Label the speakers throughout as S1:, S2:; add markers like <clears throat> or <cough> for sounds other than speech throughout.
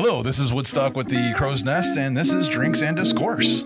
S1: Hello, this is Woodstock with the Crow's Nest, and this is Drinks and Discourse.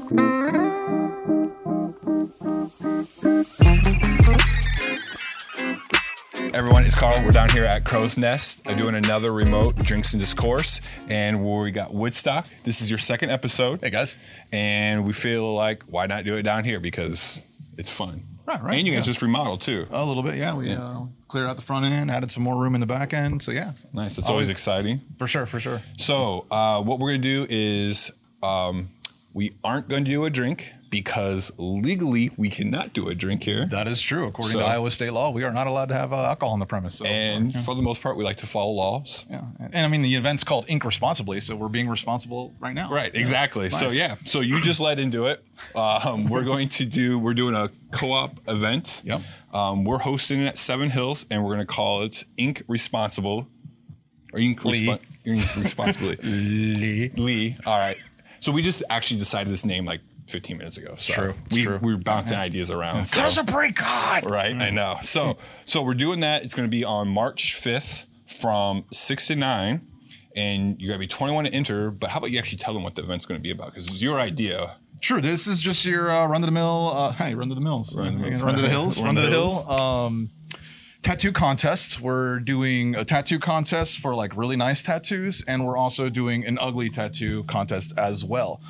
S2: Everyone, it's Carl. We're down here at Crow's Nest uh, doing another remote Drinks and Discourse. And we got Woodstock. This is your second episode.
S1: Hey, guys.
S2: And we feel like, why not do it down here? Because it's fun.
S1: Right, right,
S2: And you guys
S1: yeah.
S2: just remodeled too.
S1: A little bit, yeah. We Uh, cleared out the front end, added some more room in the back end. So, yeah,
S2: Nice. That's always,
S1: Always-
S2: exciting.
S1: for sure, for sure.
S2: So, uh, what we're going to do is um, we aren't going to do a drink because legally we cannot do a drink here.
S1: That is true. According
S2: So-
S1: to Iowa state law, we are not allowed to have uh, alcohol on the premise. So,
S2: And for the most part, we like to follow laws.
S1: yeah. And I mean, the event's called Ink Responsibly, so we're being responsible right now.
S2: Right, exactly.
S1: It's
S2: So yeah, so you just let into it. Um, we're going to do. We're doing a co-op event.
S1: Yep.
S2: Um, we're hosting it at Seven Hills, and we're going to call it Ink Responsible, or Ink,
S1: Lee.
S2: Respo- Ink Responsibly. <laughs>
S1: Lee.
S2: Lee. All right. So we just actually decided this name like 15 minutes ago. So
S1: True,
S2: We
S1: true.
S2: we were bouncing ideas around. so-
S1: Cut us a break, God.
S2: right? I know. So so we're doing that. It's going to be on March 5th from 6 to 9. And you got to be 21 to enter. But how about you actually tell them what the event's going to be about? Because it's your idea.
S1: True. This is just your uh, run to the mill. Uh, <laughs> hey, run to the mills.
S2: Run to the mills.
S1: Run to the hills.
S2: Run
S1: run
S2: to
S1: to the
S2: the
S1: hill.
S2: hills.
S1: Um, tattoo contest. We're doing a tattoo contest for like really nice tattoos, and we're also doing an ugly tattoo contest as well.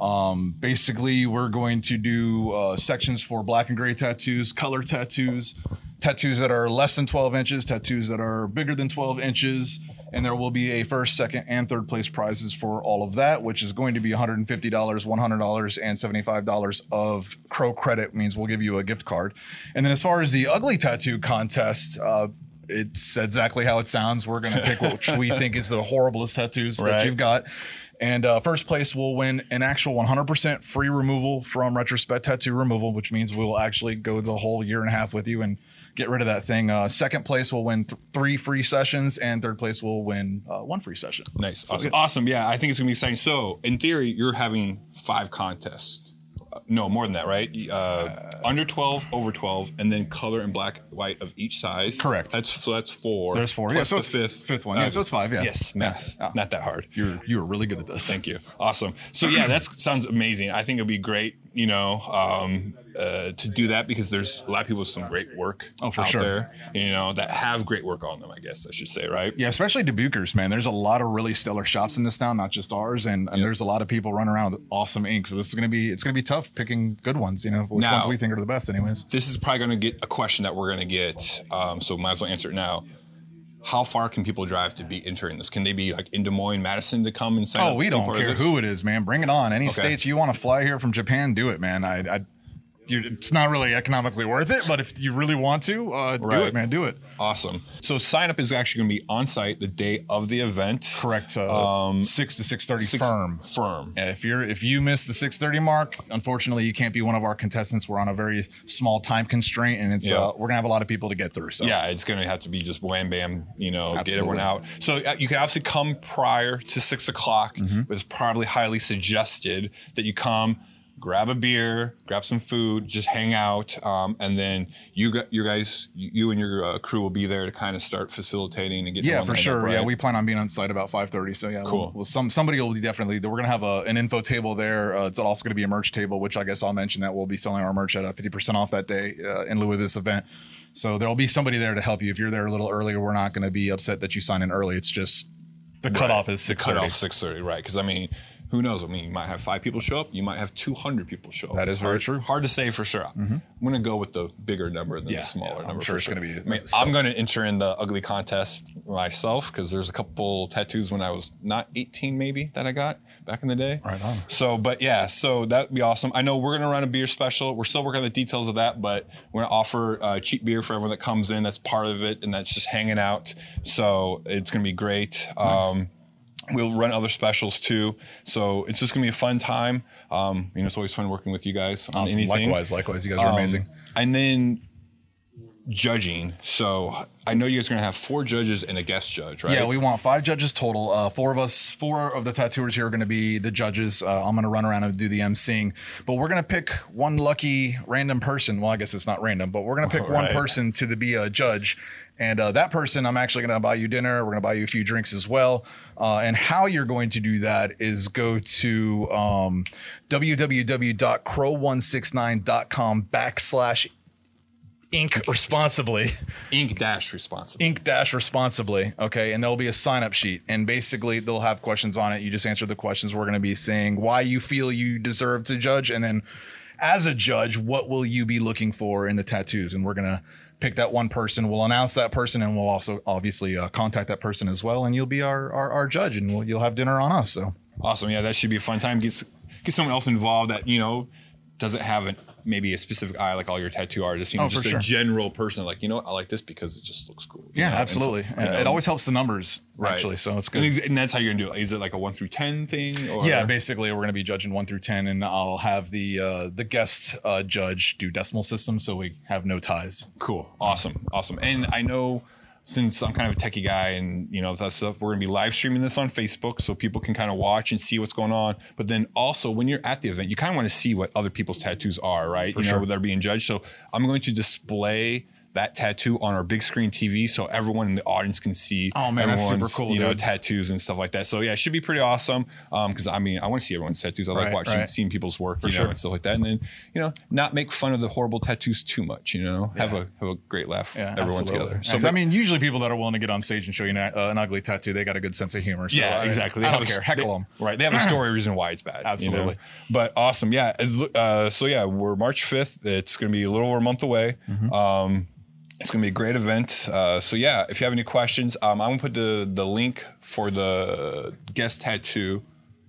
S1: Um, basically, we're going to do uh, sections for black and gray tattoos, color tattoos, tattoos that are less than 12 inches, tattoos that are bigger than 12 inches, and there will be a first, second, and third place prizes for all of that, which is going to be $150, $100, and $75 of Crow credit means we'll give you a gift card. And then as far as the ugly tattoo contest, uh, it's exactly how it sounds. We're going to pick which we <laughs> think is the horriblest tattoos that you've got. And uh, first place will win an actual 100% free removal from Retrospect Tattoo Removal, which means we will actually go the whole year and a half with you and get rid of that thing. Uh, second place will win th- three free sessions, and third place will win uh, one free session.
S2: Nice. Awesome. awesome. Yeah, I think it's going to be exciting. So, in theory, you're having five contests. No, more than that, right? Uh, under 12, over 12, and then color and black, white of each size.
S1: Correct.
S2: That's so that's four.
S1: There's four.
S2: Plus
S1: Yeah, so
S2: the
S1: it's
S2: fifth.
S1: fifth one. Yeah, so it's five, yeah.
S2: Yes, math.
S1: Yeah.
S2: Not that hard.
S1: You're you were really good at this.
S2: Thank you. Awesome. So yeah, that sounds amazing. I think it'd be great, you know, um, uh, to do that because there's a lot of people with some great work
S1: Oh, for
S2: out
S1: sure.
S2: there, you know, that have great work on them. I guess I should say, right?
S1: Yeah, especially Dubuquers, man. There's a lot of really stellar shops in this town, not just ours, and, and there's a lot of people running around with awesome ink. So this is gonna be it's gonna be tough picking good ones. You know, which
S2: Now-
S1: ones we think are the best, anyways.
S2: This is probably going to get a question that we're going to get, um, so might as well answer it now. How far can people drive to be entering this? Can they be like in Des Moines, Madison to come and sign?
S1: Oh, we don't care who it is, man. Bring it on. Any
S2: Okay.
S1: states you want to fly here from Japan, do it, man. I, I you, it's not really economically worth it, but if you really want to, uh, do it, man. Do it.
S2: Awesome. So sign up is actually going to be on site the day of the event.
S1: Correct. Uh,
S2: Um,
S1: six to six thirty firm.
S2: Firm.
S1: Yeah, if you're if you miss the six thirty mark, unfortunately, you can't be one of our contestants. We're on a very small time constraint, and it's
S2: Yeah.
S1: uh, we're gonna have a lot of people to get through. So
S2: Yeah, it's going to have to be just wham bam, you know, get everyone out. So uh, you can obviously come prior to six o'clock,
S1: Mm-hmm.
S2: it's probably highly suggested that you come, grab a beer, grab some food, just hang out, um, and then you got your guys, you, you and your uh, crew will be there to kind of start facilitating and get
S1: Yeah, for sure.
S2: up,
S1: Yeah, we plan on being on site about five thirty. So yeah,
S2: Cool.
S1: We'll, well, some somebody will be definitely. We're gonna have a, an info table there. Uh, it's also gonna be a merch table, which I guess I'll mention that we'll be selling our merch at fifty percent off that day uh, in lieu of this event. So there'll be somebody there to help you. If you're there a little earlier, we're not gonna be upset that you sign in early. It's just the cutoff is six thirty.
S2: cut
S1: thirty.
S2: off six thirty, right? Because I mean, who knows? I mean, you might have five people show up, you might have two hundred people show up.
S1: That is
S2: It's
S1: very
S2: hard,
S1: true. Mm-hmm.
S2: Hard to say for sure. I'm gonna go with the bigger number than
S1: Yeah,
S2: the smaller
S1: yeah, I'm
S2: number.
S1: sure
S2: for
S1: it's gonna be
S2: I mean, I'm gonna enter in the ugly contest myself because there's a couple tattoos when I was not 18, maybe that I got back in the day.
S1: Right on.
S2: So, but yeah, so that'd be awesome. I know we're gonna run a beer special. We're still working on the details of that, but we're gonna offer uh, cheap beer for everyone that comes in. That's part of it, and that's just hanging out. So it's gonna be great. Um, We'll run other specials too, so it's just gonna be a fun time. Um, you know, it's always fun working with you guys on
S1: Awesome.
S2: anything.
S1: Likewise, likewise. You guys are
S2: Um,
S1: amazing.
S2: And then judging. So I know you guys are gonna have four judges and a guest judge, right?
S1: Yeah, we want five judges total. Uh, four of us, four of the tattooers here are going to be the judges. Uh, I'm going to run around and do the emceeing, but we're going to pick one lucky random person. Well, I guess it's not random, but we're going to pick <laughs> one person to the, be a judge, And uh, that person, I'm actually going to buy you dinner. We're going to buy you a few drinks as well. Uh, and how you're going to do that is go to um, www.crow169.com backslash ink responsibly.
S2: Ink dash responsibly.
S1: ink dash responsibly okay and there'll be a sign up sheet and basically they'll have questions on it you just answer the questions we're going to be saying why you feel you deserve to judge and then as a judge what will you be looking for in the tattoos and we're going to pick that one person we'll announce that person and we'll also obviously uh, contact that person as well and you'll be our our, our judge and we'll, you'll have dinner on us so
S2: Awesome. Yeah, that should be a fun time. Get get someone else involved that you know doesn't have an, maybe a specific eye like all your tattoo artists. You know,
S1: Oh,
S2: just
S1: sure.
S2: a general person like you know I like this because it just looks cool.
S1: yeah
S2: know? And so,
S1: absolutely
S2: you know,
S1: it always helps the numbers
S2: right.
S1: actually so it's
S2: And,
S1: good
S2: is- and that's how you're gonna do it. Is it like a one through ten thing? Or?
S1: yeah, basically we're going to be judging one through ten, and I'll have the uh, the guest uh, judge do decimal system, so we have no ties.
S2: Cool. Awesome. Awesome. And I know since I'm kind of a techie guy and you know that stuff, we're gonna be live streaming this on Facebook so people can kind of watch and see what's going on. But then also when you're at the event, you kind of want to see what other people's tattoos are, right? you know,
S1: sure.
S2: they're being judged. So I'm going to display that tattoo on our big screen TV so everyone in the audience can see
S1: Oh, man, that's super cool,
S2: you know
S1: dude.
S2: tattoos and stuff like that. So yeah, it should be pretty awesome. Um, because I mean I want to see everyone's tattoos. I like watching
S1: right.
S2: seeing people's work, you know,
S1: sure.
S2: and stuff like that. And then, you know, not make fun of the horrible tattoos too much, you know. Have a have a great laugh
S1: Yeah,
S2: everyone
S1: absolutely.
S2: together.
S1: So,
S2: but-
S1: I mean, usually people that are willing to get on stage and show you an, uh, an ugly tattoo, they got a good sense of humor. So
S2: yeah,
S1: I-
S2: exactly.
S1: I,
S2: have
S1: don't care. Heckle
S2: they-
S1: them.
S2: Right. They have a <clears throat> story reason why it's bad. you know?
S1: Absolutely.
S2: But awesome. Yeah. As, uh, so yeah, we're March 5th. It's going to be a little over a month away.
S1: Mm-hmm.
S2: Um, it's going to be a great event. Uh, so yeah, if you have any questions, um, I'm going to put the, the link for the guest tattoo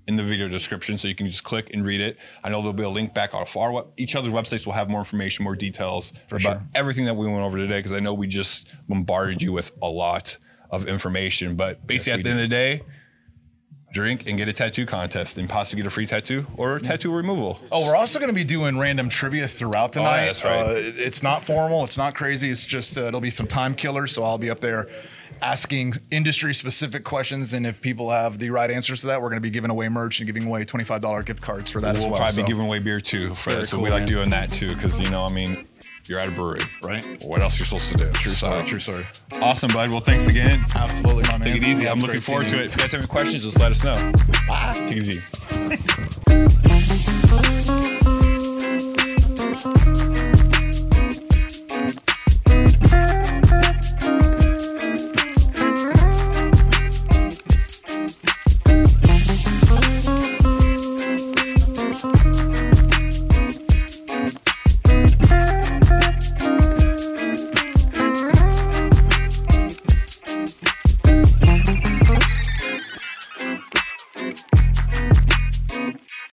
S2: in the video description so you can just click and read it. I know there'll be a link back on our web- each other's websites will have more information, more details about
S1: sure.
S2: everything that we went over today because I know we just bombarded you with a lot of information. But basically,
S1: we
S2: at the end of the day, drink and get a tattoo contest and possibly get a free tattoo or tattoo removal.
S1: Oh, we're also going to be doing random trivia throughout the
S2: Oh,
S1: night.
S2: that's right.
S1: Uh, it's not formal. It's not crazy. It's just uh, it'll be some time killers. So I'll be up there asking industry specific questions, and if people have the right answers to that, we're going to be giving away merch and giving away twenty five dollar gift cards for that as
S2: We'll
S1: well.
S2: probably
S1: so-
S2: be giving away beer too for
S1: Very
S2: that. So
S1: cool,
S2: we like doing that too because you know, I mean, you're at a brewery,
S1: Right.
S2: What else you're supposed to do? True
S1: Sorry, true story.
S2: Awesome, bud. Well, thanks again.
S1: Absolutely, my man.
S2: Take it easy. I'm looking forward to
S1: you.
S2: it. If you guys have any questions, just let us know. Take it easy.